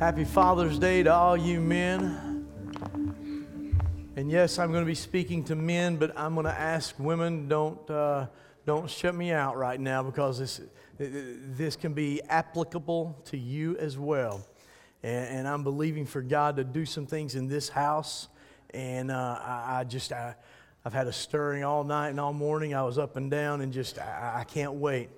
Happy Father's Day to all you men. And yes, I'm going to be speaking to men, but I'm going to ask women don't, uh, don't shut me out right now because this, this can be applicable to you as well. And, and I'm believing for God to do some things in this house. And uh, I, I, just, I, I've had a stirring all night and all morning. I was up and down and just, I, I can't wait.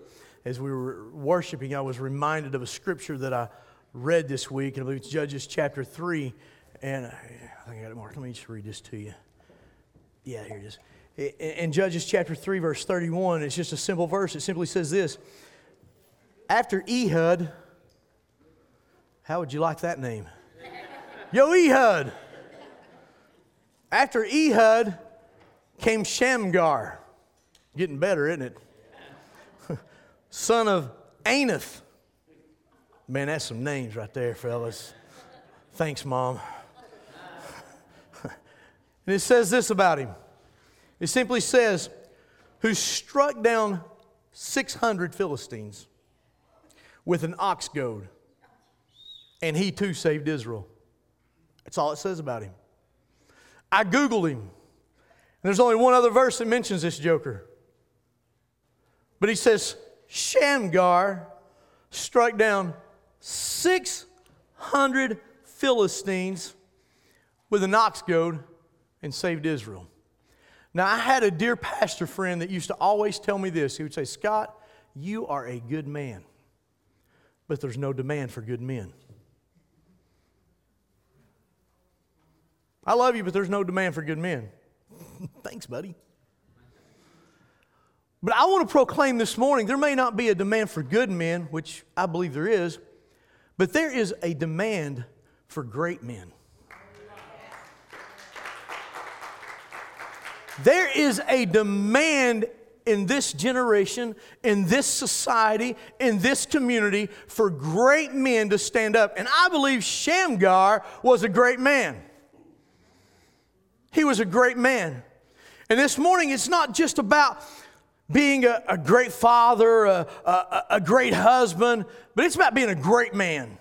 As we were worshiping, I was reminded of a scripture that I read this week, and I believe it's Judges chapter 3. And uh, I think I got it marked. Let me just read this to you. Yeah, here it is. In Judges chapter 3, verse 31, it's just a simple verse. It simply says this After Ehud, how would you like that name? Yo, Ehud. After Ehud came Shamgar. Getting better, isn't it? Son of Anath. Man, that's some names right there, fellas. Thanks, Mom. and it says this about him it simply says, who struck down 600 Philistines with an ox goad, and he too saved Israel. That's all it says about him. I Googled him, and there's only one other verse that mentions this joker. But he says, Shamgar struck down 600 Philistines with an ox goad and saved Israel. Now, I had a dear pastor friend that used to always tell me this. He would say, Scott, you are a good man, but there's no demand for good men. I love you, but there's no demand for good men. Thanks, buddy. But I want to proclaim this morning there may not be a demand for good men, which I believe there is, but there is a demand for great men. There is a demand in this generation, in this society, in this community for great men to stand up. And I believe Shamgar was a great man. He was a great man. And this morning, it's not just about being a, a great father, a, a, a great husband, but it's about being a great man.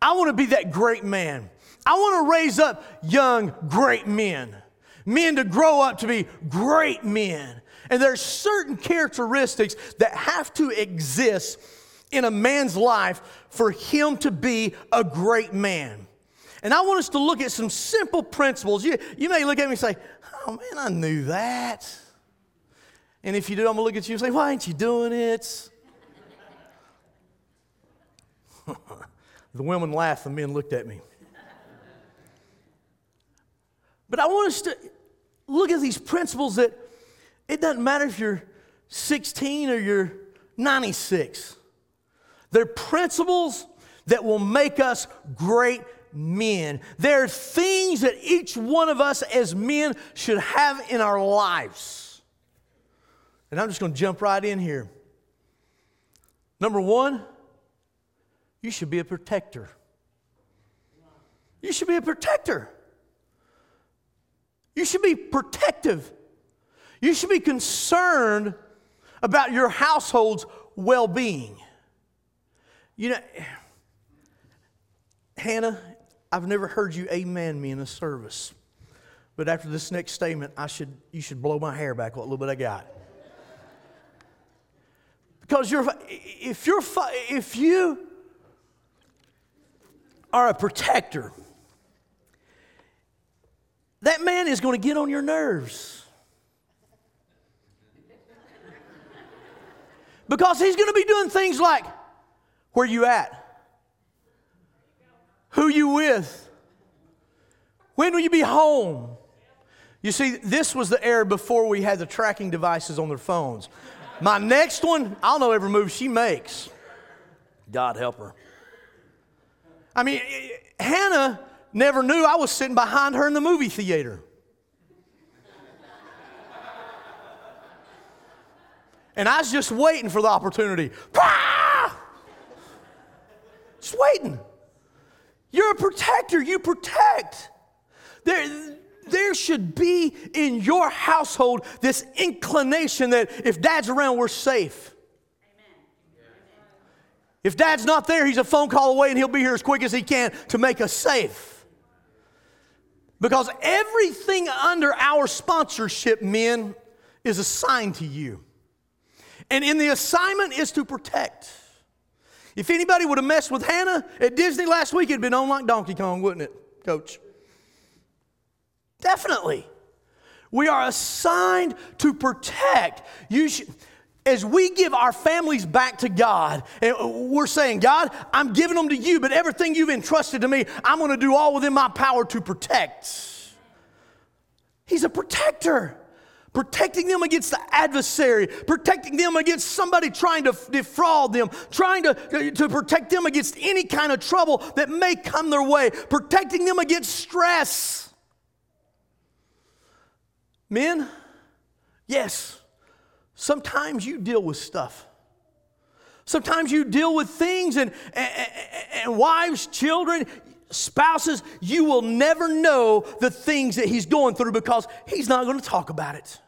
I want to be that great man. I want to raise up young, great men, men to grow up to be great men. And there's certain characteristics that have to exist in a man's life for him to be a great man. And I want us to look at some simple principles. You, you may look at me and say, Oh man, I knew that. And if you do, I'm going to look at you and say, Why ain't you doing it? the women laughed, the men looked at me. But I want us to look at these principles that it doesn't matter if you're 16 or you're 96. They're principles that will make us great men. There are things that each one of us as men should have in our lives. And I'm just going to jump right in here. Number one, you should be a protector. You should be a protector. You should be protective. You should be concerned about your household's well being. You know, Hannah, I've never heard you amen me in a service. But after this next statement, I should, you should blow my hair back what little bit I got. Because you're, if, you're, if you are a protector, that man is going to get on your nerves. Because he's going to be doing things like where you at? Who you with? When will you be home? You see, this was the era before we had the tracking devices on their phones. My next one, I'll know every move she makes. God help her. I mean, Hannah never knew I was sitting behind her in the movie theater. And I was just waiting for the opportunity. Just waiting. You're a protector, you protect. There, there should be in your household this inclination that if dad's around, we're safe. If dad's not there, he's a phone call away and he'll be here as quick as he can to make us safe. Because everything under our sponsorship, men, is assigned to you. And in the assignment is to protect. If anybody would have messed with Hannah at Disney last week, it'd been on like Donkey Kong, wouldn't it, coach? Definitely. We are assigned to protect. You should, as we give our families back to God, we're saying, God, I'm giving them to you, but everything you've entrusted to me, I'm going to do all within my power to protect. He's a protector. Protecting them against the adversary, protecting them against somebody trying to defraud them, trying to, to protect them against any kind of trouble that may come their way, protecting them against stress. Men, yes, sometimes you deal with stuff. Sometimes you deal with things and, and, and, wives, children, spouses, you will never know the things that he's going through because he's not going to talk about it.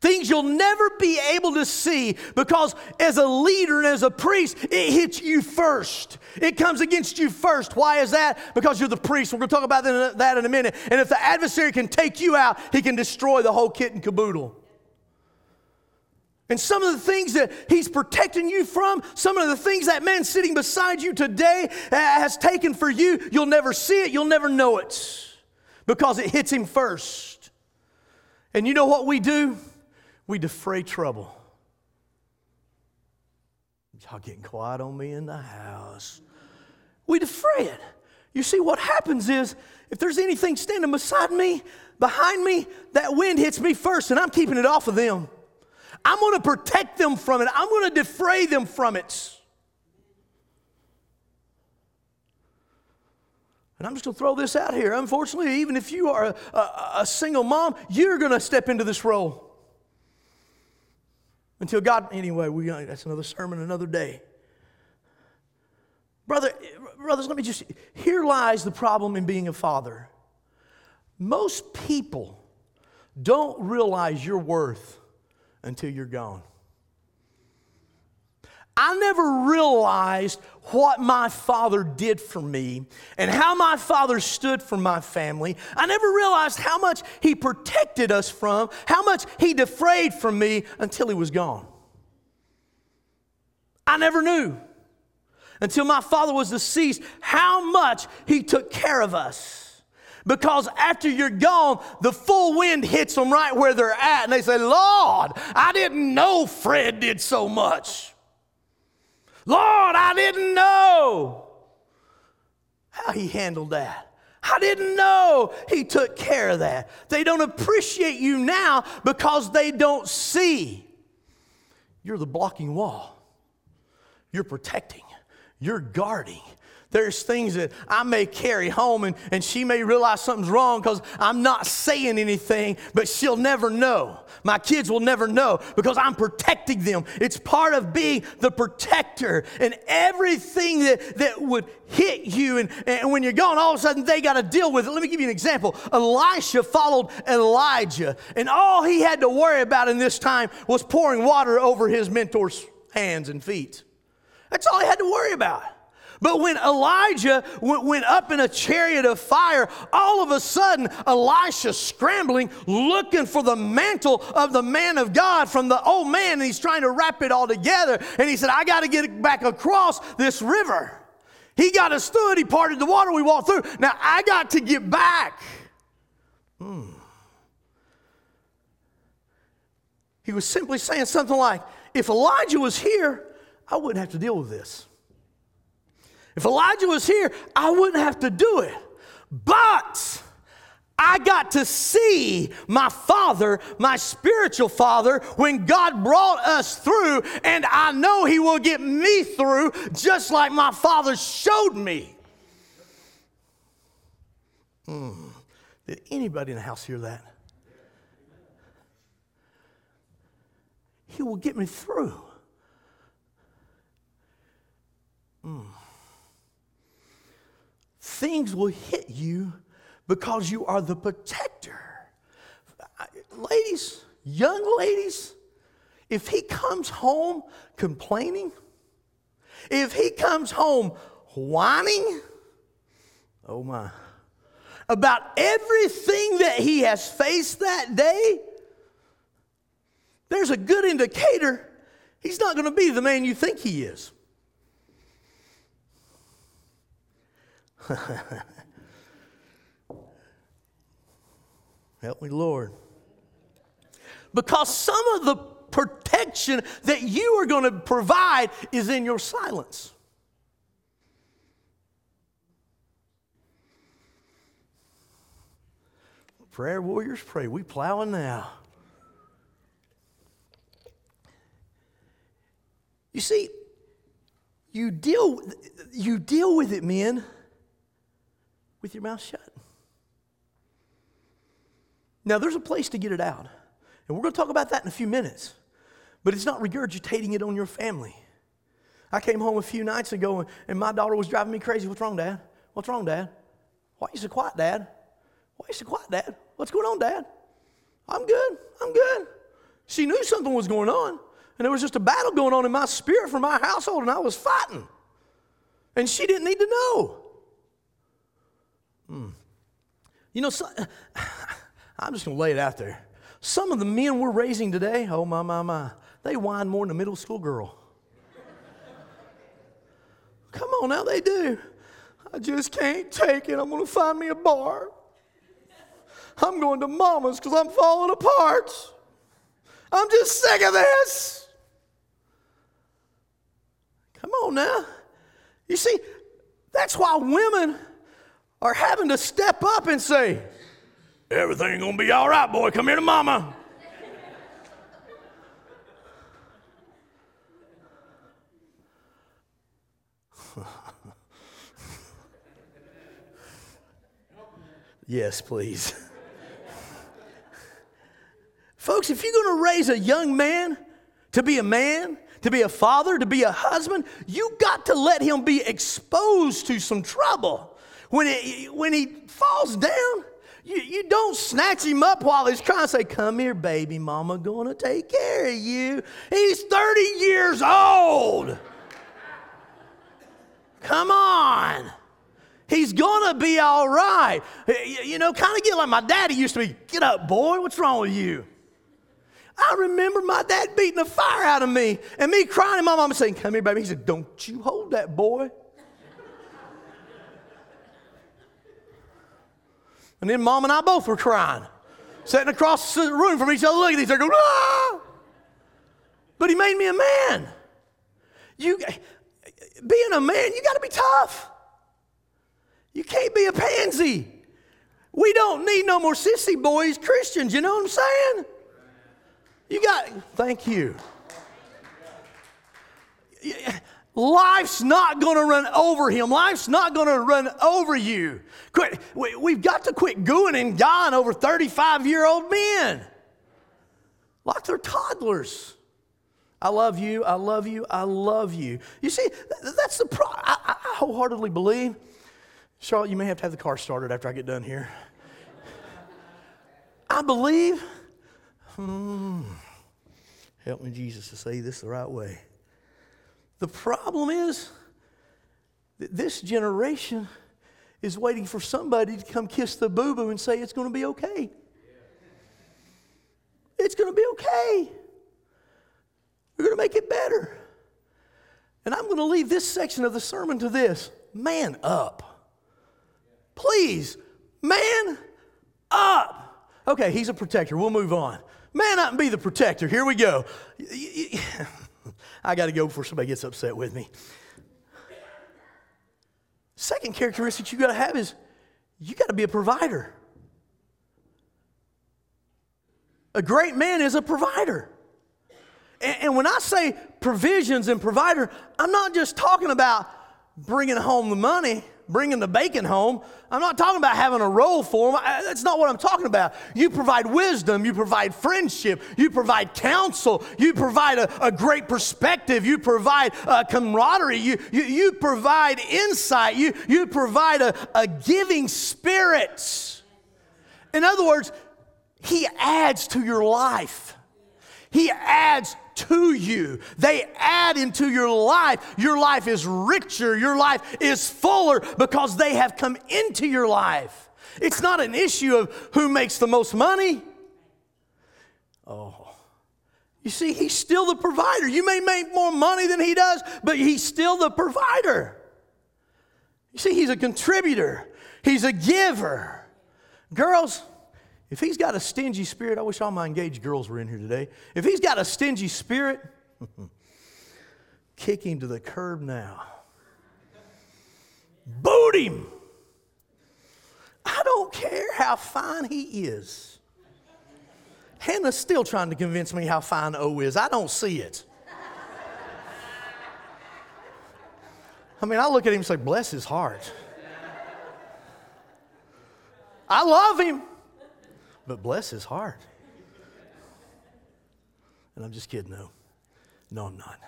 Things you'll never be able to see because as a leader and as a priest, it hits you first. It comes against you first. Why is that? Because you're the priest. We're going to talk about that in a minute. And if the adversary can take you out, he can destroy the whole kit and caboodle. And some of the things that he's protecting you from, some of the things that man sitting beside you today has taken for you, you'll never see it, you'll never know it because it hits him first. And you know what we do? We defray trouble. Y'all getting quiet on me in the house. We defray it. You see, what happens is if there's anything standing beside me, behind me, that wind hits me first, and I'm keeping it off of them. I'm going to protect them from it, I'm going to defray them from it. And I'm just going to throw this out here. Unfortunately, even if you are a, a, a single mom, you're going to step into this role. Until God, anyway, we, that's another sermon, another day. Brother, brothers, let me just, here lies the problem in being a father. Most people don't realize your worth until you're gone. I never realized what my father did for me and how my father stood for my family. I never realized how much he protected us from, how much he defrayed from me until he was gone. I never knew until my father was deceased how much he took care of us. Because after you're gone, the full wind hits them right where they're at, and they say, Lord, I didn't know Fred did so much. Lord, I didn't know how he handled that. I didn't know he took care of that. They don't appreciate you now because they don't see. You're the blocking wall, you're protecting, you're guarding, there's things that I may carry home and, and she may realize something's wrong because I'm not saying anything, but she'll never know. My kids will never know because I'm protecting them. It's part of being the protector. And everything that, that would hit you, and, and when you're gone, all of a sudden they got to deal with it. Let me give you an example. Elisha followed Elijah, and all he had to worry about in this time was pouring water over his mentor's hands and feet. That's all he had to worry about. But when Elijah went up in a chariot of fire, all of a sudden Elisha scrambling, looking for the mantle of the man of God from the old man, and he's trying to wrap it all together. And he said, I got to get back across this river. He got us through he parted the water, we walked through. Now I got to get back. Hmm. He was simply saying something like, if Elijah was here, I wouldn't have to deal with this. If Elijah was here, I wouldn't have to do it. But I got to see my father, my spiritual father, when God brought us through, and I know he will get me through just like my father showed me. Mm. Did anybody in the house hear that? He will get me through. Mm things will hit you because you are the protector. Ladies, young ladies, if he comes home complaining, if he comes home whining, oh my, about everything that he has faced that day, there's a good indicator he's not going to be the man you think he is. Help me, Lord. Because some of the protection that you are going to provide is in your silence. Prayer warriors pray. We plowing now. You see, you deal, you deal with it, men, with your mouth shut. Now, there's a place to get it out. And we're going to talk about that in a few minutes. But it's not regurgitating it on your family. I came home a few nights ago and, my daughter was driving me crazy. What's wrong, Dad? What's wrong, Dad? Why are you so quiet, Dad? Why are you so quiet, Dad? What's going on, Dad? I'm good. I'm good. She knew something was going on. And there was just a battle going on in my spirit for my household, and I was fighting. And she didn't need to know. Hmm. You know, so, I'm just going to lay it out there. Some of the men we're raising today, oh my, my, my, they whine more than a middle school girl. Come on now, they do. I just can't take it. I'm going to find me a bar. I'm going to mama's because I'm falling apart. I'm just sick of this. Come on now. You see, that's why women are having to step up and say, Everything gonna be all right, boy. Come here to mama. yes, please. Folks, if you're to raise a young man to be a man, to be a father, to be a husband, you got to let him be exposed to some trouble. When, it, when he falls down, you, you don't snatch him up while he's trying to Say, Come here, baby, mama gonna take care of you. He's 30 years old. Come on. He's gonna be all right. You know, kind of get like my daddy used to be get up, boy, what's wrong with you? I remember my dad beating the fire out of me and me crying and my mama saying, Come here, baby. He said, Don't you hold that boy. And then mom and I both were crying, sitting across the room from each other, looking at each other, going, ah! But he made me a man. You, being a man, you got to be tough. You can't be a pansy. We don't need no more sissy boys Christians. You know what I'm saying? You got, thank you. Life's not going to run over him. Life's not going to run over you. Quit, we've got to quit gooing and gawing over 35 year old men like they're toddlers. I love you, I love you, I love you. You see, that's the problem. I, I wholeheartedly believe. Charlotte, you may have to have the car started after I get done here. I believe, hmm, help me, Jesus, to say this the right way. The problem is that this generation is waiting for somebody to come kiss the boo boo and say it's going to be okay. It's going to be okay. We're going to make it better. And I'm going to leave this section of the sermon to this man up. Please, man up. Okay, he's a protector. We'll move on. Man up and be the protector. Here we go. I got to go before somebody gets upset with me. Second characteristic you got to have is you got to be a provider. A great man is a provider. And, and, when I say provisions and provider, I'm not just talking about bringing home the money bringing the bacon home. I'm not talking about having a role for them. That's not what I'm talking about. You provide wisdom, you provide friendship, you provide counsel, you provide a, a great perspective, you provide uh, camaraderie, you, you, you provide insight, you, you provide a, a giving spirit. In other words, He adds to your life, He adds to you. They add into your life. Your life is richer, your life is fuller because they have come into your life. It's not an issue of who makes the most money. Oh. You see, he's still the provider. You may make more money than he does, but he's still the provider. You see, he's a contributor, he's a giver. Girls, if he's got a stingy spirit, I wish all my engaged girls were in here today. If he's got a stingy spirit, kick him to the curb now. Boot him. I don't care how fine he is. Hannah's still trying to convince me how fine O is. I don't see it. I mean, I look at him and say, bless his heart. I love him, but bless his heart. And I'm just kidding, no. No, I'm not.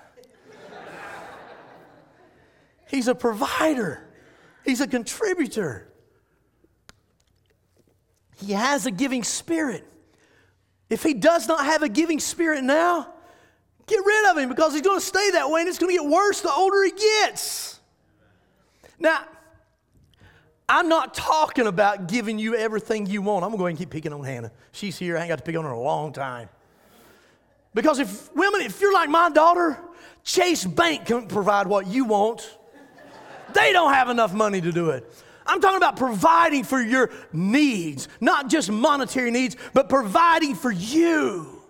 He's a provider, he's a contributor. He has a giving spirit. If he does not have a giving spirit now, get rid of him because he's going to stay that way and it's going to get worse the older he gets. Now, I'm not talking about giving you everything you want. I'm going to go ahead and keep picking on Hannah. She's here. I ain't got to pick on her in a long time. Because if women, if you're like my daughter, Chase Bank can't provide what you want. They don't have enough money to do it. I'm talking about providing for your needs, not just monetary needs, but providing for you.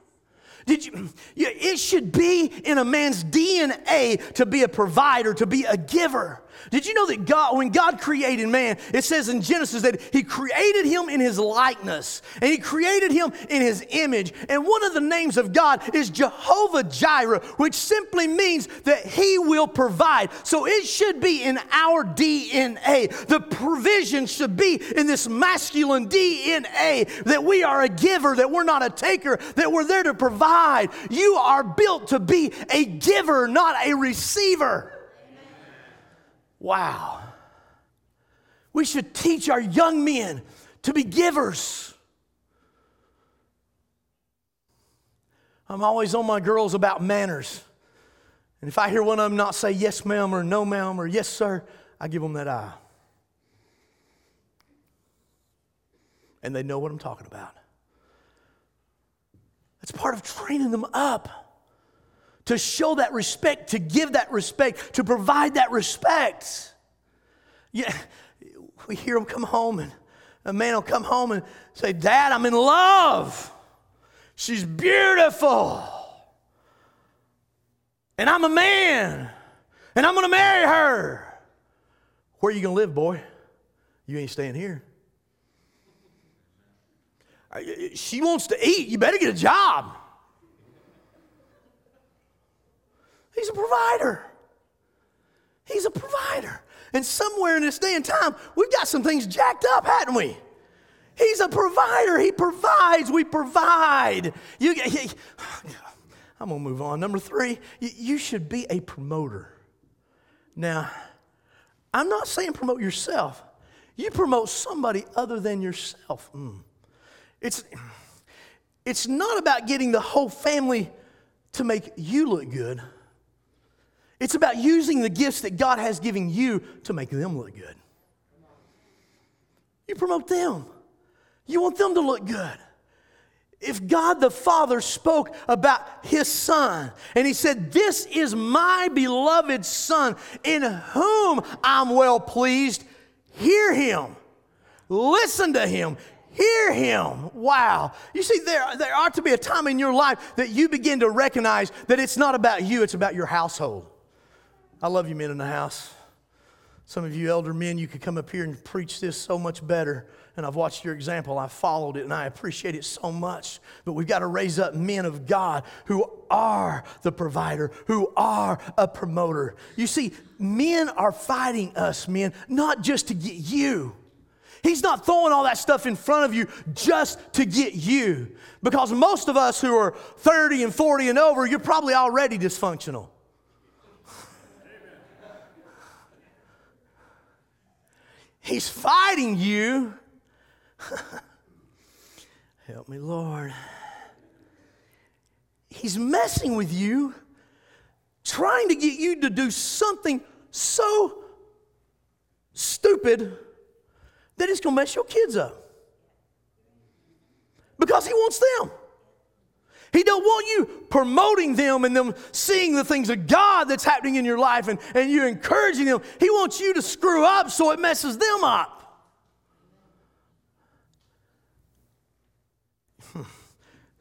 Did you, it should be in a man's DNA to be a provider, to be a giver. Did you know that God, when God created man, it says in Genesis that He created him in His likeness and He created him in His image. And one of the names of God is Jehovah Jireh, which simply means that He will provide. So it should be in our DNA. The provision should be in this masculine DNA that we are a giver, that we're not a taker, that we're there to provide. You are built to be a giver, not a receiver. Wow. We should teach our young men to be givers. I'm always on my girls about manners. And if I hear one of them not say yes, ma'am, or no, ma'am, or yes, sir, I give them that eye. And they know what I'm talking about. That's part of training them up to show that respect, to give that respect, to provide that respect. Yeah, we hear them come home, and a man will come home and say, Dad, I'm in love. She's beautiful. And I'm a man, and I'm gonna marry her. Where are you gonna live, boy? You ain't staying here. She wants to eat. You better get a job. He's a provider. He's a provider. And somewhere in this day and time, we've got some things jacked up, hadn't we? He's a provider. He provides. We provide. You, he, I'm going to move on. Number three, you should be a promoter. Now, I'm not saying promote yourself. You promote somebody other than yourself. Mm. It's, it's not about getting the whole family to make you look good. It's about using the gifts that God has given you to make them look good. You promote them, you want them to look good. If God the Father spoke about His Son and He said, This is my beloved Son in whom I'm well pleased, hear Him, listen to Him, hear him. Wow. You see, there, there ought to be a time in your life that you begin to recognize that it's not about you, it's about your household. I love you men in the house. Some of you elder men, you could come up here and preach this so much better. And I've watched your example. I followed it and I appreciate it so much. But we've got to raise up men of God who are the provider, who are a promoter. You see, men are fighting us, men, not just to get you. He's not throwing all that stuff in front of you just to get you. Because most of us who are 30 and 40 and over, you're probably already dysfunctional. He's fighting you. Help me, Lord. he's messing with you, trying to get you to do something so stupid that it's going to mess your kids up. Because he wants them. He don't want you promoting them and them seeing the things of God that's happening in your life and, and you encouraging them. He wants you to screw up so it messes them up.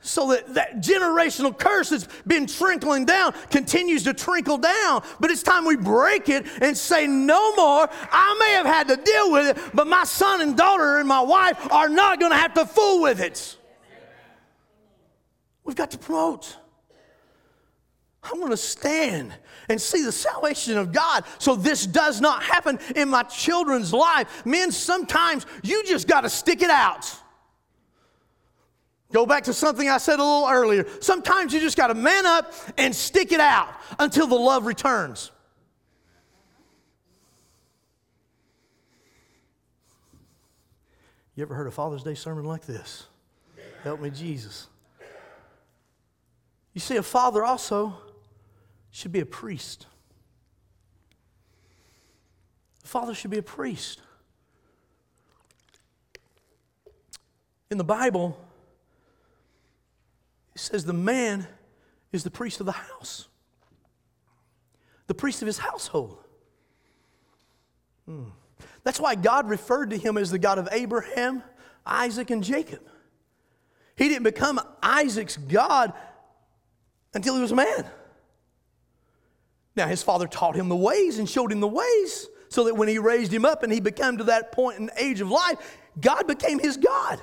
so that that generational curse that's been trickling down continues to trickle down. But it's time we break it and say, no more. I may have had to deal with it, but my son and daughter and my wife are not going to have to fool with it. We've got to promote. I'm going to stand and see the salvation of God so this does not happen in my children's life. Men, sometimes you just got to stick it out. Go back to something I said a little earlier. Sometimes you just got to man up and stick it out until the love returns. You ever heard a Father's Day sermon like this? Help me, Jesus. You see, a father also should be a priest. A father should be a priest. In the Bible, it says the man is the priest of the house, the priest of his household. Hmm. That's why God referred to him as the God of Abraham, Isaac, and Jacob. He didn't become Isaac's God until he was a man. Now, his father taught him the ways and showed him the ways so that when he raised him up and he became to that point in age of life, God became his God.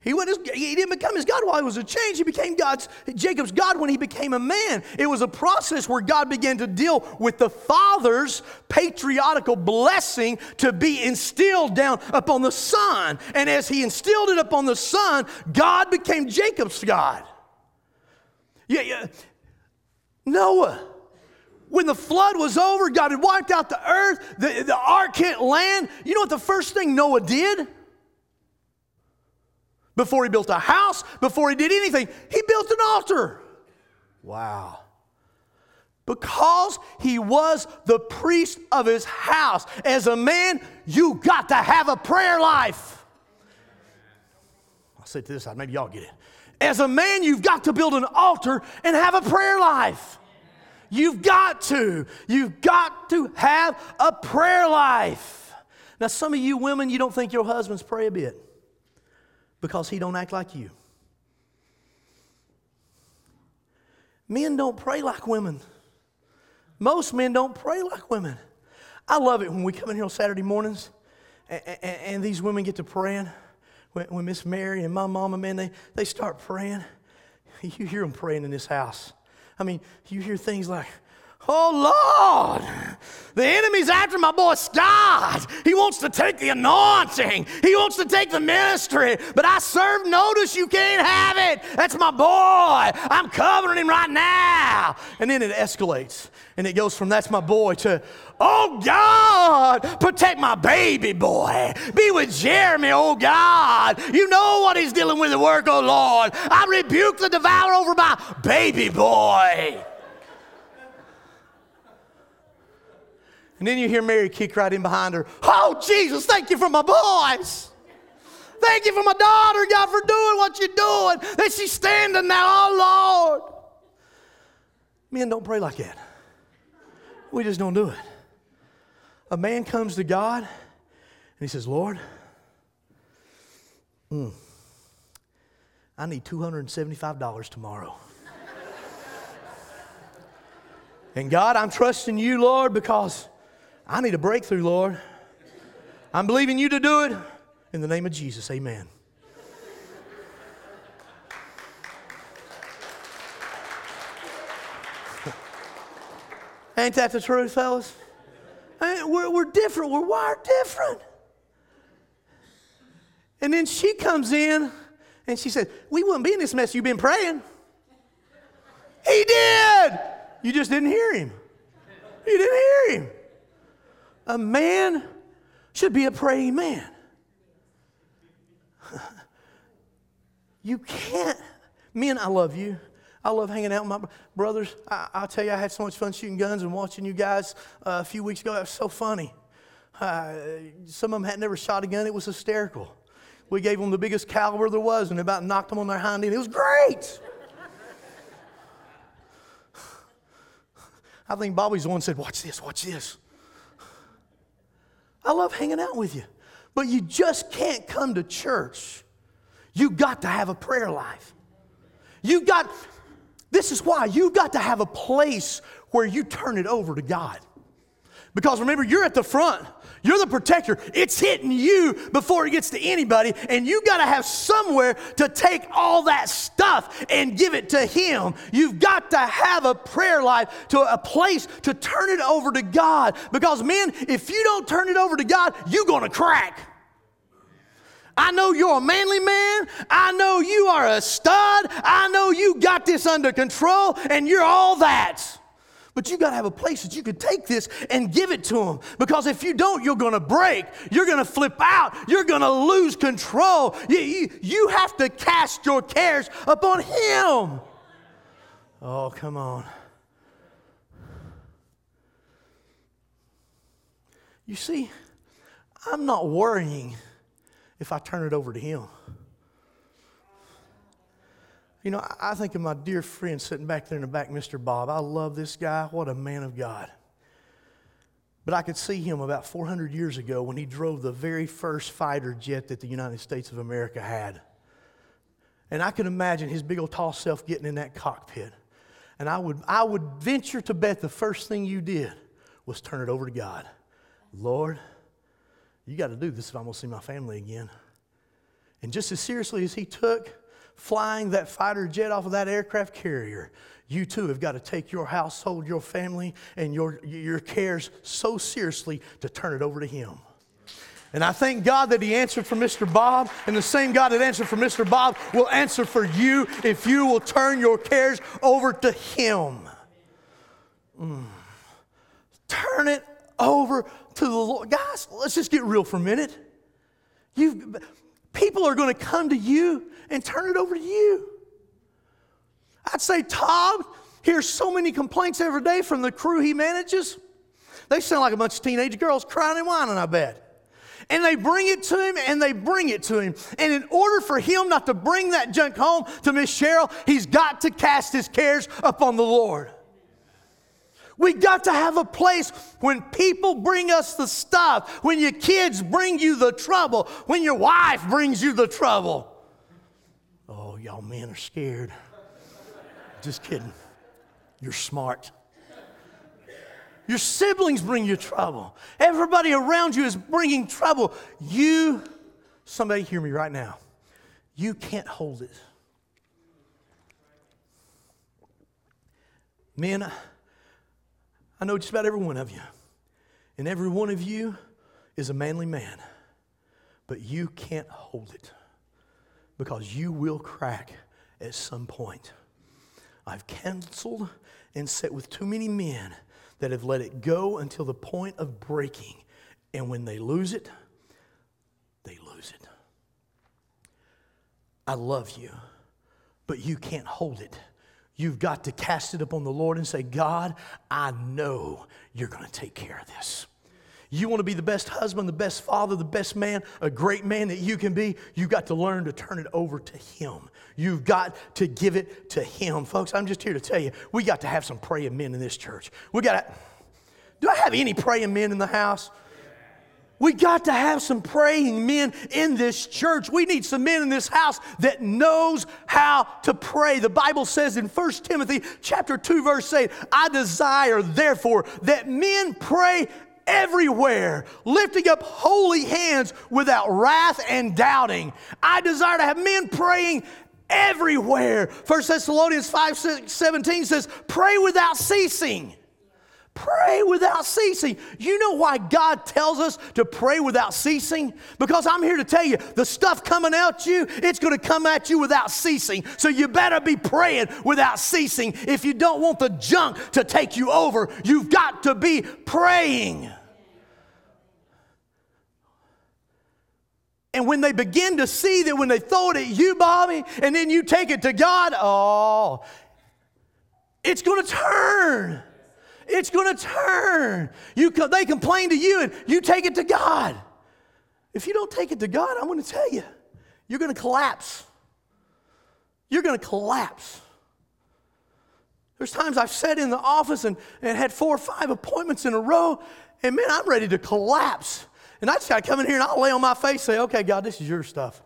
He, went he didn't become his God while he was a change. He became God's, Jacob's God when he became a man. It was a process where God began to deal with the father's patriarchal blessing to be instilled down upon the son. And as he instilled it upon the son, God became Jacob's God. Yeah, yeah. Noah. When the flood was over, God had wiped out the earth, the, the ark hit land. You know what the first thing Noah did? Before he built a house, before he did anything, he built an altar. Wow. Because he was the priest of his house. As a man, you got to have a prayer life. I'll say to this side, maybe y'all get it. As a man, you've got to build an altar and have a prayer life. You've got to. You've got to have a prayer life. Now, some of you women, you don't think your husbands pray a bit because he don't act like you. Men don't pray like women. Most men don't pray like women. I love it when we come in here on Saturday mornings and, and, and these women get to praying. When, when Miss Mary and my mama, man, they, they start praying. You hear them praying in this house. I mean, you hear things like, Oh Lord, the enemy's after my boy Scott. He wants to take the anointing, he wants to take the ministry, but I serve notice you can't have it. That's my boy. I'm covering him right now. And then it escalates and it goes from that's my boy to, oh God, protect my baby boy. Be with Jeremy, oh God. You know what he's dealing with at work, oh Lord. I rebuke the devourer over my baby boy. And then you hear Mary kick right in behind her. Oh, Jesus, thank you for my boys. Thank you for my daughter, God, for doing what you're doing. That she's standing now, oh Lord. Men don't pray like that. We just don't do it. A man comes to God and he says, Lord, mm, I need $275 tomorrow. and God, I'm trusting you, Lord, because I need a breakthrough, Lord. I'm believing you to do it. In the name of Jesus, amen. Ain't that the truth, fellas? We're, we're different. We're wired different. And then she comes in and she said, We wouldn't be in this mess. You've been praying. He did. You just didn't hear him. You didn't hear him. A man should be a praying man. You can't, men, I love you. I love hanging out with my brothers. I, will tell you, I had so much fun shooting guns and watching you guys uh, a few weeks ago. That was so funny. Uh, some of them had never shot a gun. It was hysterical. We gave them the biggest caliber there was and about knocked them on their hind end. It was great. I think Bobby's the one said, Watch this, watch this. I love hanging out with you. But you just can't come to church. You got to have a prayer life. You got, this is why, you got to have a place where you turn it over to God. Because remember, you're at the front. You're the protector. It's hitting you before it gets to anybody, and you got to have somewhere to take all that stuff and give it to Him. You've got to have a prayer life, to a place to turn it over to God. Because, man, if you don't turn it over to God, you're going to crack. I know you're a manly man. I know you are a stud. I know you got this under control, and you're all that. But you got to have a place that you could take this and give it to them. Because if you don't, you're going to break. You're going to flip out. You're going to lose control. You, you, you have to cast your cares upon Him. Oh, come on. You see, I'm not worrying if I turn it over to Him. You know, I think of my dear friend sitting back there in the back, Mr. Bob. I love this guy. What a man of God. But I could see him about 400 years ago when he drove the very first fighter jet that the United States of America had. And I can imagine his big old tall self getting in that cockpit. And I would, I would venture to bet the first thing you did was turn it over to God. Lord, you got to do this if I'm going to see my family again. And just as seriously as he took flying that fighter jet off of that aircraft carrier, you too have got to take your household, your family, and your, your cares so seriously to turn it over to Him. And I thank God that He answered for Mr. Bob, and the same God that answered for Mr. Bob will answer for you if you will turn your cares over to Him. Mm. Turn it over to the Lord. Guys, let's just get real for a minute. You've, people are going to come to you and turn it over to you. I'd say Todd hears so many complaints every day from the crew he manages. They sound like a bunch of teenage girls crying and whining, I bet. And they bring it to him and they bring it to him. And in order for him not to bring that junk home to Miss Cheryl, he's got to cast his cares upon the Lord. We got to have a place when people bring us the stuff, when your kids bring you the trouble, when your wife brings you the trouble. Y'all men are scared. Just kidding. You're smart. Your siblings bring you trouble. Everybody around you is bringing trouble. You, somebody hear me right now, you can't hold it. Men, I know just about every one of you. And every one of you is a manly man. But you can't hold it because you will crack at some point. I've counseled and sat with too many men that have let it go until the point of breaking. And when they lose it, they lose it. I love you, but you can't hold it You've got to cast it upon the Lord and say, God, I know you're going to take care of this. You want to be the best husband, the best father, the best man, a great man that you can be, you've got to learn to turn it over to Him. You've got to give it to Him. Folks, I'm just here to tell you, we got to have some praying men in this church. We got to, do I have any praying men in the house? We got to have some praying men in this church. We need some men in this house that knows how to pray. The Bible says in 1 Timothy chapter 2 verse 8, I desire therefore that men pray everywhere, lifting up holy hands without wrath and doubting. I desire to have men praying everywhere. 1 Thessalonians 5 17 says, pray without ceasing. Pray without ceasing. You know why God tells us to pray without ceasing? Because I'm here to tell you the stuff coming at you, it's going to come at you without ceasing. So you better be praying without ceasing. If you don't want the junk to take you over, you've got to be praying. And when they begin to see that when they throw it at you, Bobby, and then you take it to God, oh, it's going to turn. It's going to turn. You, they complain to you and you take it to God. If you don't take it to God, I'm going to tell you, you're going to collapse. You're going to collapse. There's times I've sat in the office and, and had four or five appointments in a row, and man, I'm ready to collapse. And I just got to come in here and I'll lay on my face and say, okay, God, this is your stuff.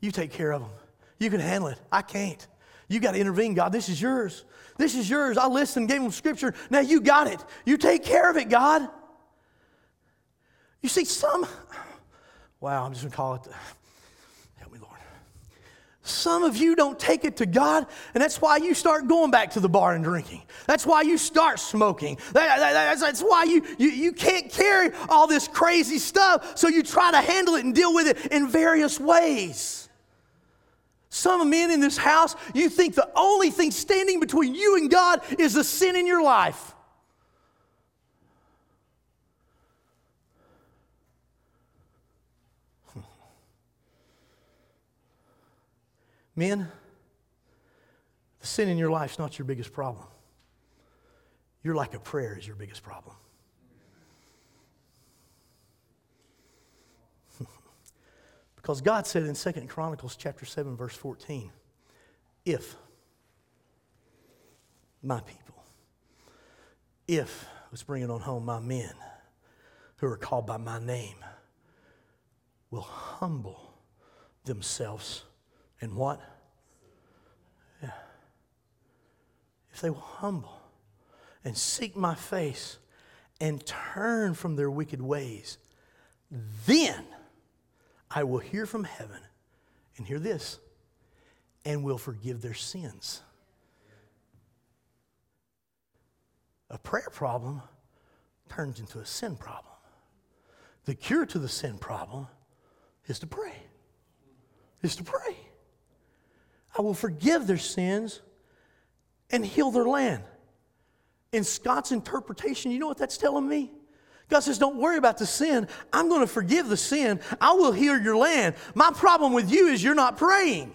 You take care of them. You can handle it. I can't. You got to intervene, God. This is yours. This is yours. I listened, gave them scripture. Now you got it. You take care of it, God. You see, some, wow, I'm just going to call it, the, help me, Lord. Some of you don't take it to God, and that's why you start going back to the bar and drinking. That's why you start smoking. That, that, that's, that's, why you, you, you can't carry all this crazy stuff, so you try to handle it and deal with it in various ways. Some men in this house, you think the only thing standing between you and God is the sin in your life. Men, the sin in your life is not your biggest problem. Your lack of prayer is your biggest problem. Because God said in Second Chronicles chapter 7, verse 14, if my people, if, let's bring it on home, my men who are called by my name will humble themselves and what? Yeah. If they will humble and seek my face and turn from their wicked ways, then I will hear from heaven, and hear this, and will forgive their sins. A prayer problem turns into a sin problem. The cure to the sin problem is to pray. Is to pray. I will forgive their sins and heal their land. In Scott's interpretation, you know what that's telling me? God says, Don't worry about the sin. I'm going to forgive the sin. I will heal your land. My problem with you is you're not praying.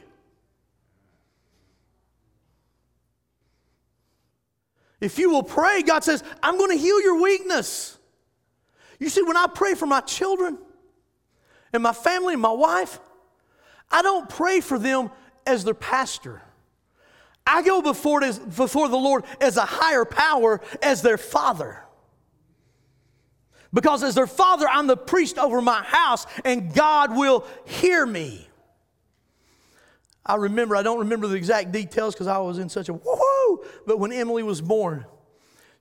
If you will pray, God says, I'm going to heal your weakness. You see, when I pray for my children and my family and my wife, I don't pray for them as their pastor. I go before, before the Lord as a higher power, as their father. Because as their father, I'm the priest over my house, and God will hear me. I remember, I don't remember the exact details because I was in such a woohoo, but when Emily was born,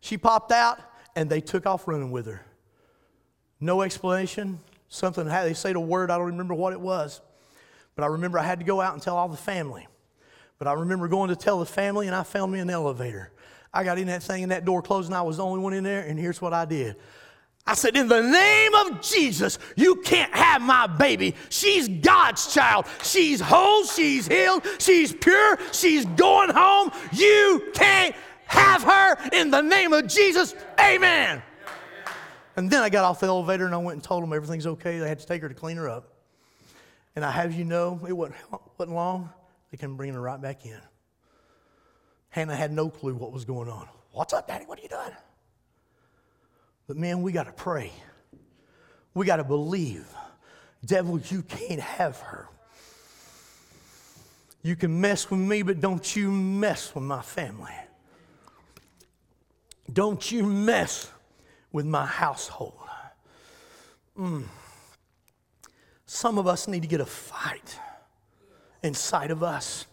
she popped out and they took off running with her. No explanation. Something, they said a word, I don't remember what it was. But I remember I had to go out and tell all the family. But I remember going to tell the family and I found me an elevator. I got in that thing and that door closed and I was the only one in there, and here's what I did. I said, In the name of Jesus, you can't have my baby. She's God's child. She's whole, she's healed, she's pure, she's going home. You can't have her in the name of Jesus. Amen. And then I got off the elevator and I went and told them everything's okay. They had to take her to clean her up. And I have you know, it wasn't, wasn't long. They came bringing her right back in. Hannah had no clue what was going on. What's up, Daddy? What are you doing? But man, we got to pray. We got to believe. Devil, you can't have her. You can mess with me, but don't you mess with my family. Don't you mess with my household. Mm. Some of us need to get a fight inside of us,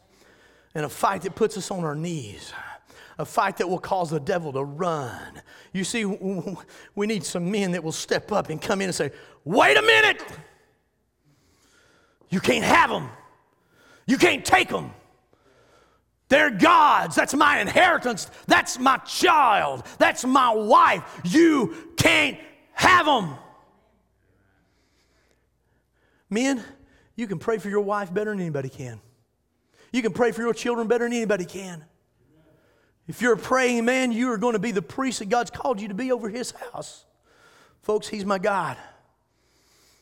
and a fight that puts us on our knees a fight that will cause the devil to run. You see, we need some men that will step up and come in and say, Wait a minute! You can't have them. You can't take them. They're God's. That's my inheritance. That's my child. That's my wife. You can't have them. Men, you can pray for your wife better than anybody can. You can pray for your children better than anybody can. If you're a praying man, you are going to be the priest that God's called you to be over his house. Folks, he's my God.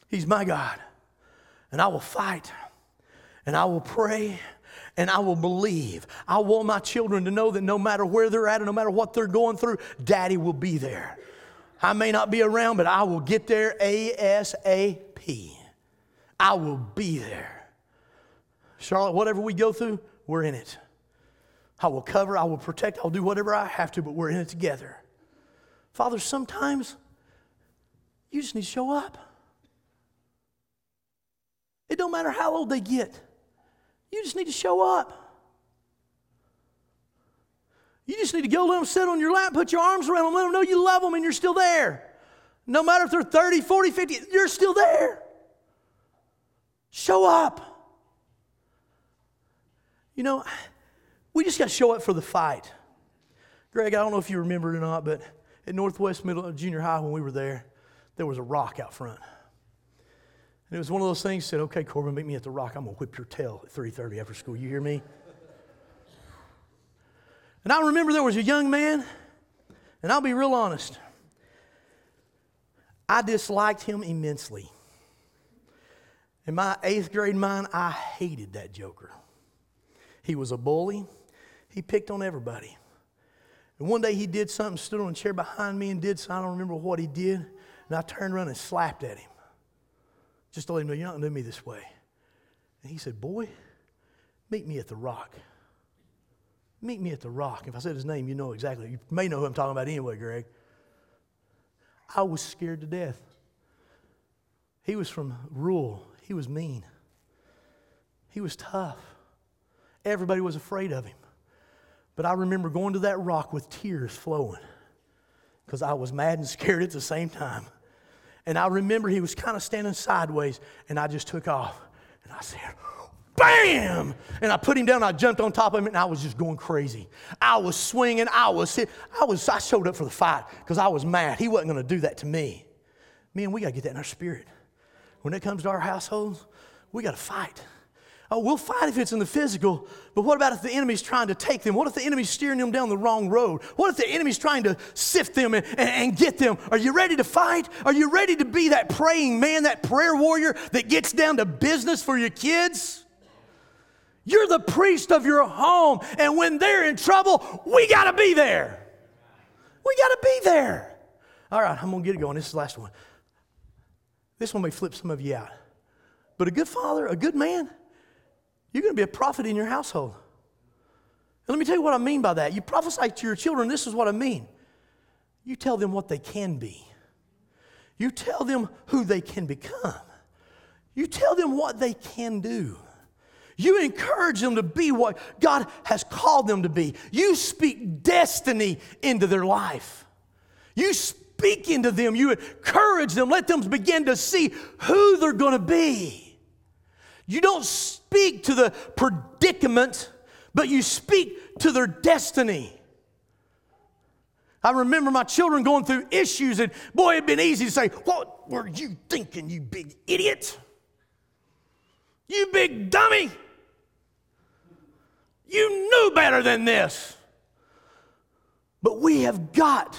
He's my God. And I will fight and I will pray and I will believe. I want my children to know that no matter where they're at and no matter what they're going through, daddy will be there. I may not be around, but I will get there ASAP. I will be there. Charlotte, whatever we go through, we're in it. I will cover, I will protect, I'll do whatever I have to, but we're in it together. Father, sometimes you just need to show up. It don't matter how old they get. You just need to show up. You just need to go let them sit on your lap, put your arms around them, let them know you love them and you're still there. No matter if they're 30, 40, 50, you're still there. Show up. You know, we just got to show up for the fight. Greg, I don't know if you remember it or not, but at Northwest Middle uh, Junior High when we were there, there was a rock out front. And it was one of those things said, okay, Corbin, meet me at the rock. I'm to whip your tail at 3.30 after school. You hear me? And I remember there was a young man, and I'll be real honest. I disliked him immensely. In my eighth grade mind, I hated that joker. He was a bully. He picked on everybody. And one day he did something, stood on a chair behind me and did something. I don't remember what he did. And I turned around and slapped at him. Just to let him know, you're not going to do me this way. And he said, Boy, meet me at the rock. Meet me at the rock. If I said his name, you know exactly. You may know who I'm talking about anyway, Greg. I was scared to death. He was from rural, he was mean, he was tough. Everybody was afraid of him. But I remember going to that rock with tears flowing because I was mad and scared at the same time. And I remember he was kind of standing sideways, and I just took off. And I said, bam! And I put him down, I jumped on top of him, and I was just going crazy. I was swinging, I was I was I showed up for the fight because I was mad. He wasn't going to do that to me. Man, we got to get that in our spirit. When it comes to our households, we got to fight. Oh, we'll fight if it's in the physical, but what about if the enemy's trying to take them? What if the enemy's steering them down the wrong road? What if the enemy's trying to sift them and, and, and, get them? Are you ready to fight? Are you ready to be that praying man, that prayer warrior that gets down to business for your kids? You're the priest of your home, and when they're in trouble, we got to be there. We got to be there. All right, I'm going to get it going. This is the last one. This one may flip some of you out. But a good father, a good man, you're going to be a prophet in your household. And let me tell you what I mean by that. You prophesy to your children, this is what I mean. You tell them what they can be, you tell them who they can become, you tell them what they can do. You encourage them to be what God has called them to be. You speak destiny into their life. You speak into them. You encourage them. Let them begin to see who they're going to be. You don't speak to the predicament, but you speak to their destiny. I remember my children going through issues, and boy, it'd been easy to say, What were you thinking, you big idiot? You big dummy! You knew better than this. But we have got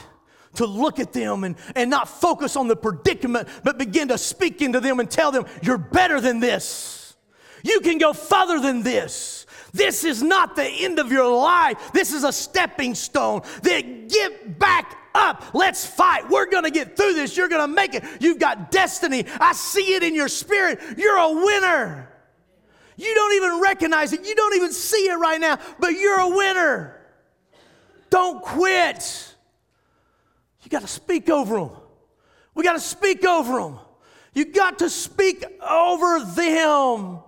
to look at them and, and not focus on the predicament, but begin to speak into them and tell them, You're better than this. You can go further than this. This is not the end of your life. This is a stepping stone. Then get back up. Let's fight. We're going to get through this. You're going to make it. You've got destiny. I see it in your spirit. You're a winner. You don't even recognize it. You don't even see it right now, but you're a winner. Don't quit. You got to speak over them. We got to speak over them. You got to speak over them.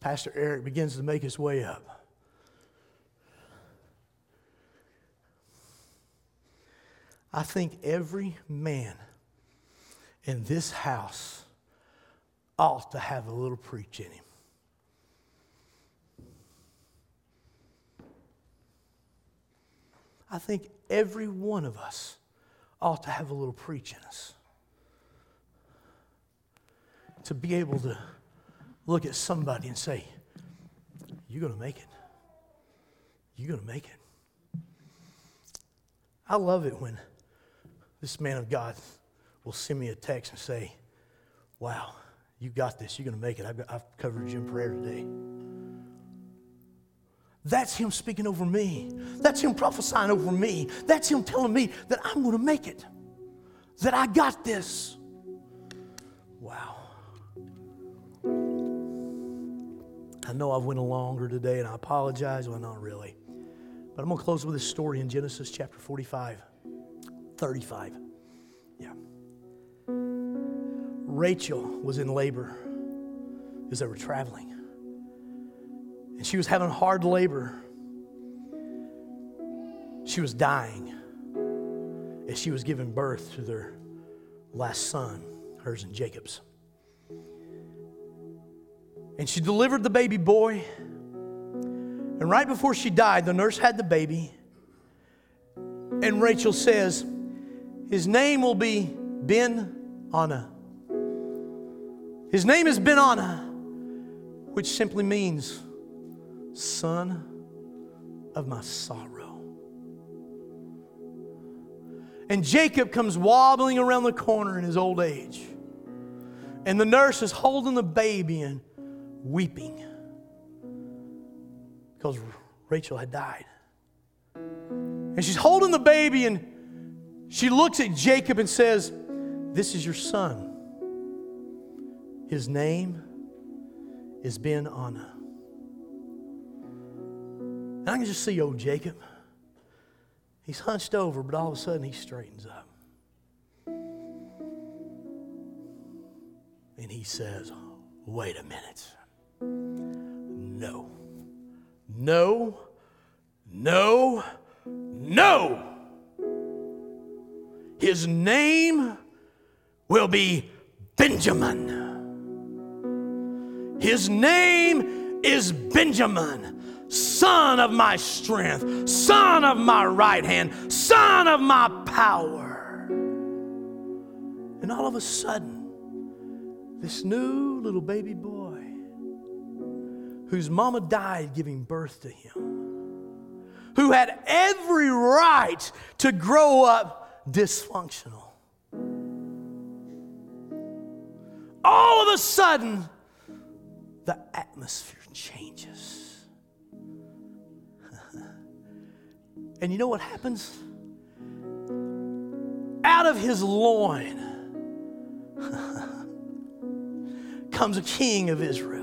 Pastor Eric begins to make his way up. I think every man in this house ought to have a little preach in him. I think every one of us ought to have a little preach in us. To be able to look at somebody and say, You're going to make it. You're going to make it. I love it when this man of God will send me a text and say, Wow, you got this. You're going to make it. I've, I've covered you in prayer today. That's Him speaking over me. That's Him prophesying over me. That's Him telling me that I'm going to make it, that I got this. Wow. I know I've went longer today, and I apologize. Well, not really. But I'm going to close with this story in Genesis chapter 45, 35. Yeah. Rachel was in labor as they were traveling. And she was having hard labor. She was dying as she was giving birth to their last son, hers and Jacob's. And she delivered the baby boy. And right before she died, the nurse had the baby. And Rachel says, His name will be Ben-Oni. His name is Ben-Oni, which simply means son of my sorrow. And Jacob comes wobbling around the corner in his old age. And the nurse is holding the baby and weeping because Rachel had died. And she's holding the baby and she looks at Jacob and says, This is your son. His name is Ben-Oni. And I can just see old Jacob. He's hunched over, but all of a sudden he straightens up. And he says, Wait a minute. No. No. No. His name will be Benjamin. His name is Benjamin, son of my strength, son of my right hand, son of my power. And all of a sudden, this new little baby boy whose mama died giving birth to him, who had every right to grow up dysfunctional. All of a sudden, the atmosphere changes. and you know what happens? Out of his loin comes a king of Israel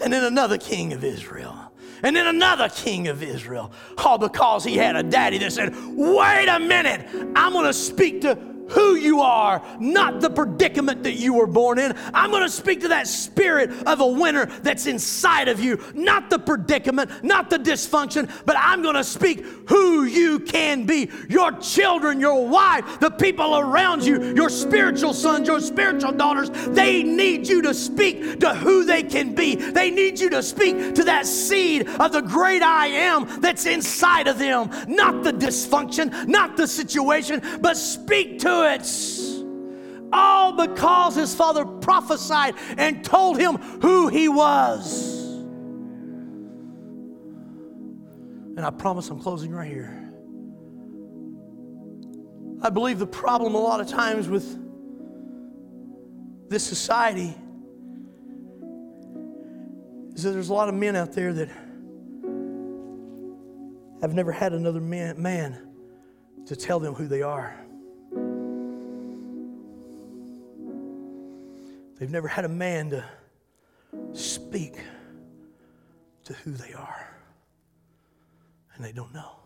and then another king of Israel, and then another king of Israel. All because he had a daddy that said, Wait a minute, I'm gonna speak to who you are, not the predicament that you were born in. I'm going to speak to that spirit of a winner that's inside of you, not the predicament, not the dysfunction, but I'm going to speak who you can be. Your children, your wife, the people around you, your spiritual sons, your spiritual daughters, they need you to speak to who they can be. They need you to speak to that seed of the great I am that's inside of them, not the dysfunction, not the situation, but speak to All because his father prophesied and told him who he was. And I promise I'm closing right here. I believe the problem a lot of times with this society is that there's a lot of men out there that have never had another man, man to tell them who they are. They've never had a man to speak to who they are. And they don't know.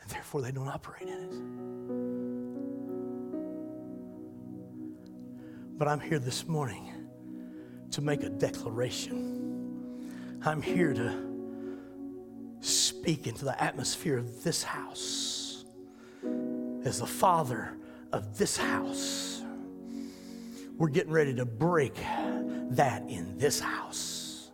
And therefore, they don't operate in it. But I'm here this morning to make a declaration. I'm here to speak into the atmosphere of this house as the father of this house we're getting ready to break that in this house.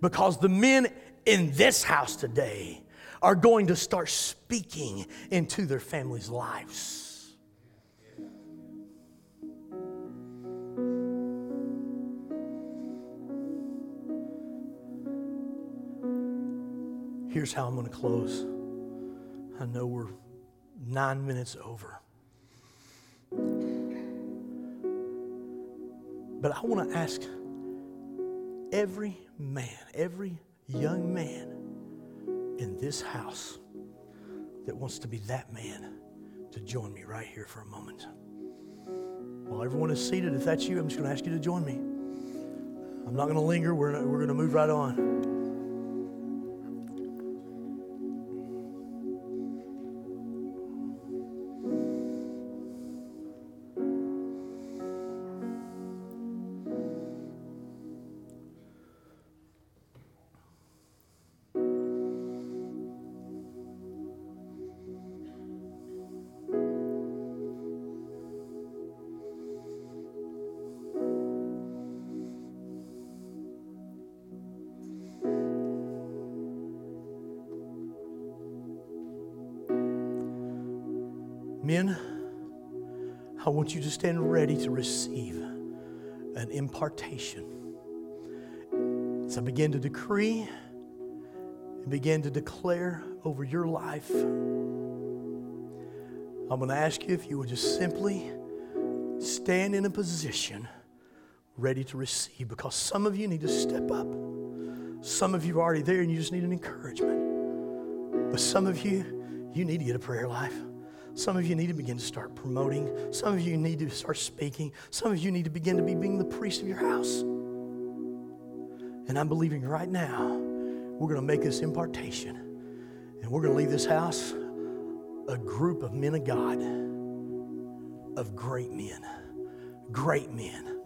Because the men in this house today are going to start speaking into their families' lives. Here's how I'm going to close. I know we're nine minutes over. But I want to ask every man, every young man in this house that wants to be that man to join me right here for a moment. While everyone is seated, if that's you, I'm just going to ask you to join me. I'm not going to linger. We're, we're going to move right on. Stand ready to receive an impartation. As I begin to decree and begin to declare over your life, I'm going to ask you if you would just simply stand in a position ready to receive because some of you need to step up. Some of you are already there and you just need an encouragement. But some of you, you need to get a prayer life. Some of you need to begin to start promoting. Some of you need to start speaking. Some of you need to begin to be being the priest of your house. And I'm believing right now, we're going to make this impartation. And we're going to leave this house a group of men of God, of great men. Great men.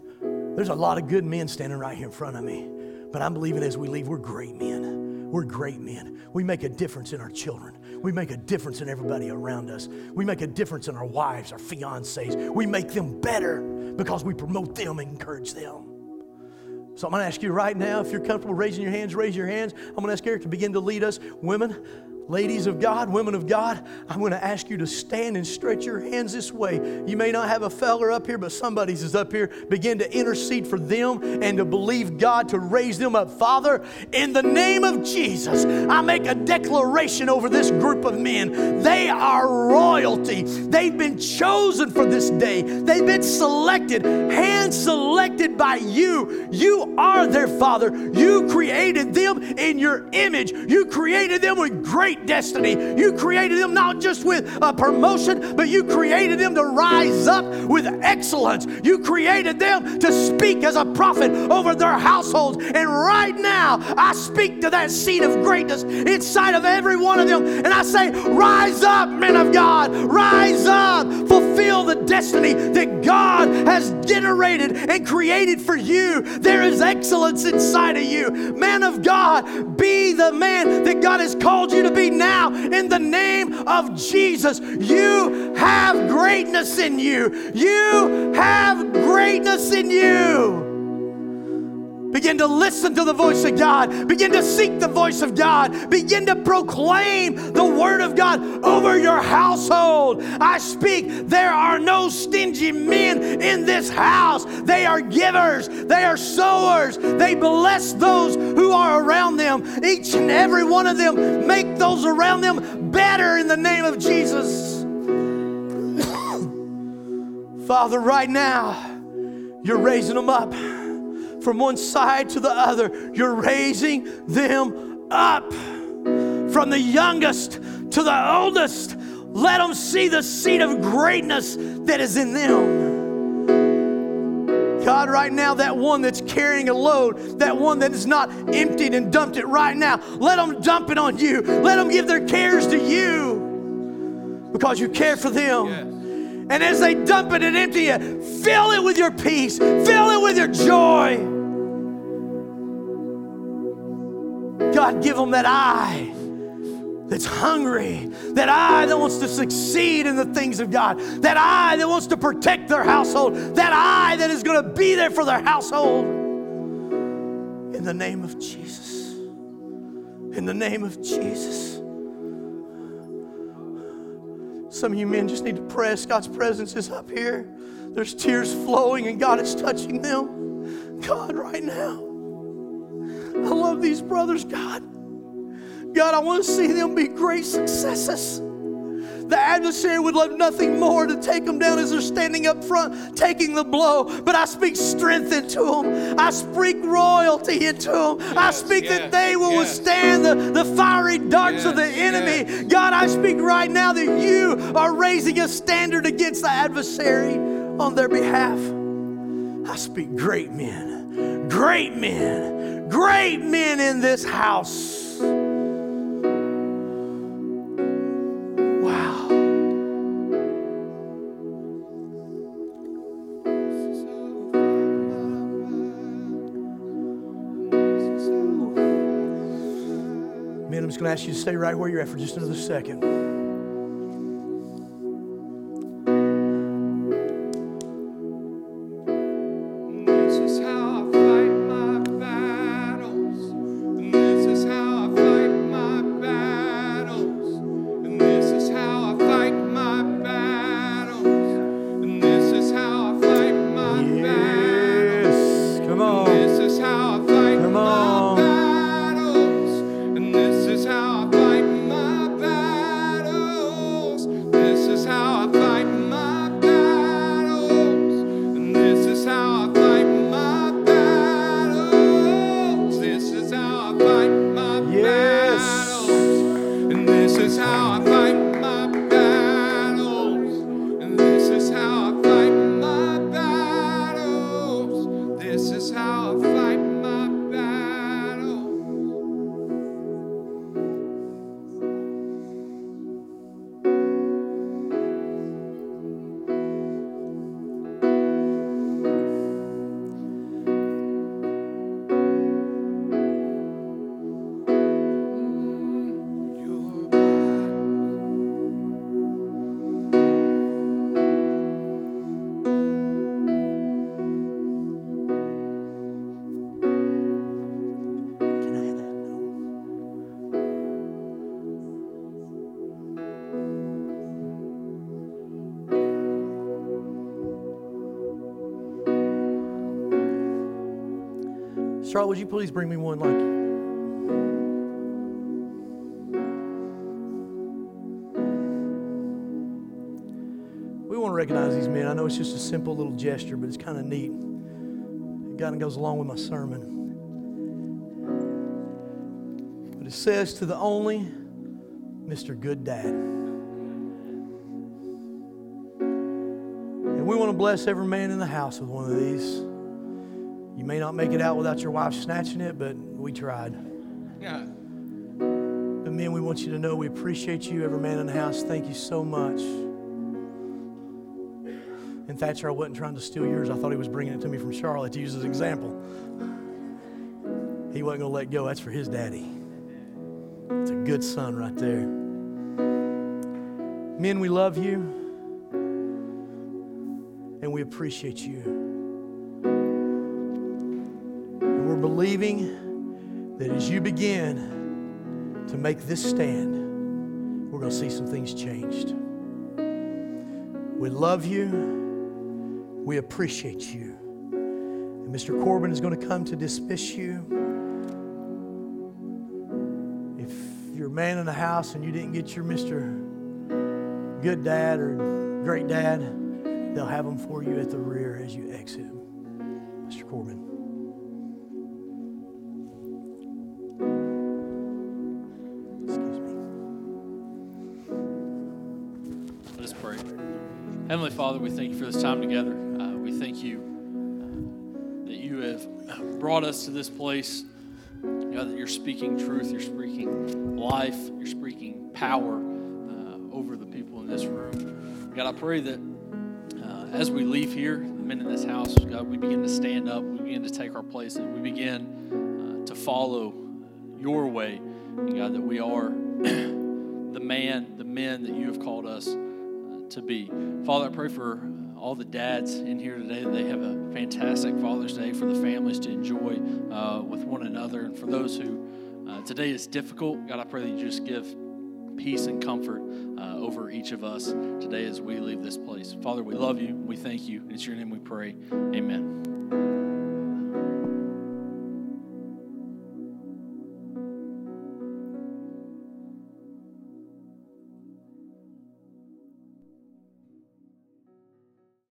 There's a lot of good men standing right here in front of me. But I'm believing as we leave, we're great men. We're great men. We make a difference in our children. We make a difference in everybody around us. We make a difference in our wives, our fiancés. We make them better because we promote them and encourage them. So I'm going to ask you right now, if you're comfortable raising your hands, raise your hands. I'm going to ask Eric to begin to lead us. Women, Ladies of God, women of God, I'm going to ask you to stand and stretch your hands this way. You may not have a feller up here, but somebody's is up here. Begin to intercede for them and to believe God to raise them up. Father, in the name of Jesus, I make a declaration over this group of men. They are royalty. They've been chosen for this day. They've been selected, hand selected by you. You are their Father. You created them in your image. You created them with great destiny. You created them not just with a promotion, but you created them to rise up with excellence. You created them to speak as a prophet over their households. And right now, I speak to that seed of greatness inside of every one of them. And I say, Rise up, men of God, rise up, fulfill the destiny that God has generated and created for you. There is excellence inside of you. Man of God, be the man that God has called you to be now in the name of Jesus. You have greatness in you. You have greatness in you. Begin to listen to the voice of God. Begin to seek the voice of God. Begin to proclaim the word of God over your household. I speak, there are no stingy men in this house. They are givers, they are sowers. They bless those who are around them. Each and every one of them make those around them better in the name of Jesus. Father, right now, you're raising them up from one side to the other. You're raising them up from the youngest to the oldest. Let them see the seed of greatness that is in them. God, right now, that one that's carrying a load, that one that is not emptied and dumped it right now, let them dump it on you. Let them give their cares to you because you care for them. Yes. And as they dump it and empty it, fill it with your peace, fill it with your joy. God, give them that eye that's hungry, that eye that wants to succeed in the things of God, that eye that wants to protect their household, that eye that is going to be there for their household. In the name of Jesus. In the name of Jesus. Some of you men just need to press. God's presence is up here. There's tears flowing, and God is touching them. God, right now. I love these brothers, God. God, I want to see them be great successes. The adversary would love nothing more to take them down as they're standing up front, taking the blow. But I speak strength into them. I speak royalty into them. Yes, I speak yes, that they will yes. withstand the, the fiery darts of the enemy. God, I speak right now that you are raising a standard against the adversary on their behalf. I speak great men, great men, great men in this house. To ask you to stay right where you're at for just another second. Charlotte, would you please bring me one like We want to recognize these men. I know it's just a simple little gesture, but it's kind of neat. It kind of goes along with my sermon. But it says to the only Mr. Good Dad. And we want to bless every man in the house with one of these. May not make it out without your wife snatching it, but we tried. Yeah. But men, we want you to know we appreciate you, every man in the house. Thank you so much. And Thatcher, I wasn't trying to steal yours. I thought he was bringing it to me from Charlotte to use as an example. He wasn't going to let go. That's for his daddy. It's a good son right there. Men, we love you and we appreciate you. Believing that as you begin to make this stand, we're going to see some things changed. We love you. We appreciate you. And Mr. Corbin is going to come to dismiss you. If you're a man in the house and you didn't get your Mr. Good Dad or Great Dad, they'll have them for you at the rear as you exit. Thank you for this time together. Uh, we thank you uh, that you have brought us to this place. God, that you're speaking truth, you're speaking life, you're speaking power uh, over the people in this room. God, I pray that uh, as we leave here, the men in this house, God, we begin to stand up, we begin to take our places, we begin uh, to follow your way. And God, that we are the man, the men that you have called us to be. Father, I pray for all the dads in here today that they have a fantastic Father's Day for the families to enjoy uh, with one another. And for those who uh, today is difficult, God, I pray that you just give peace and comfort uh, over each of us today as we leave this place. Father, we love you. We thank you. It's your name we pray. Amen.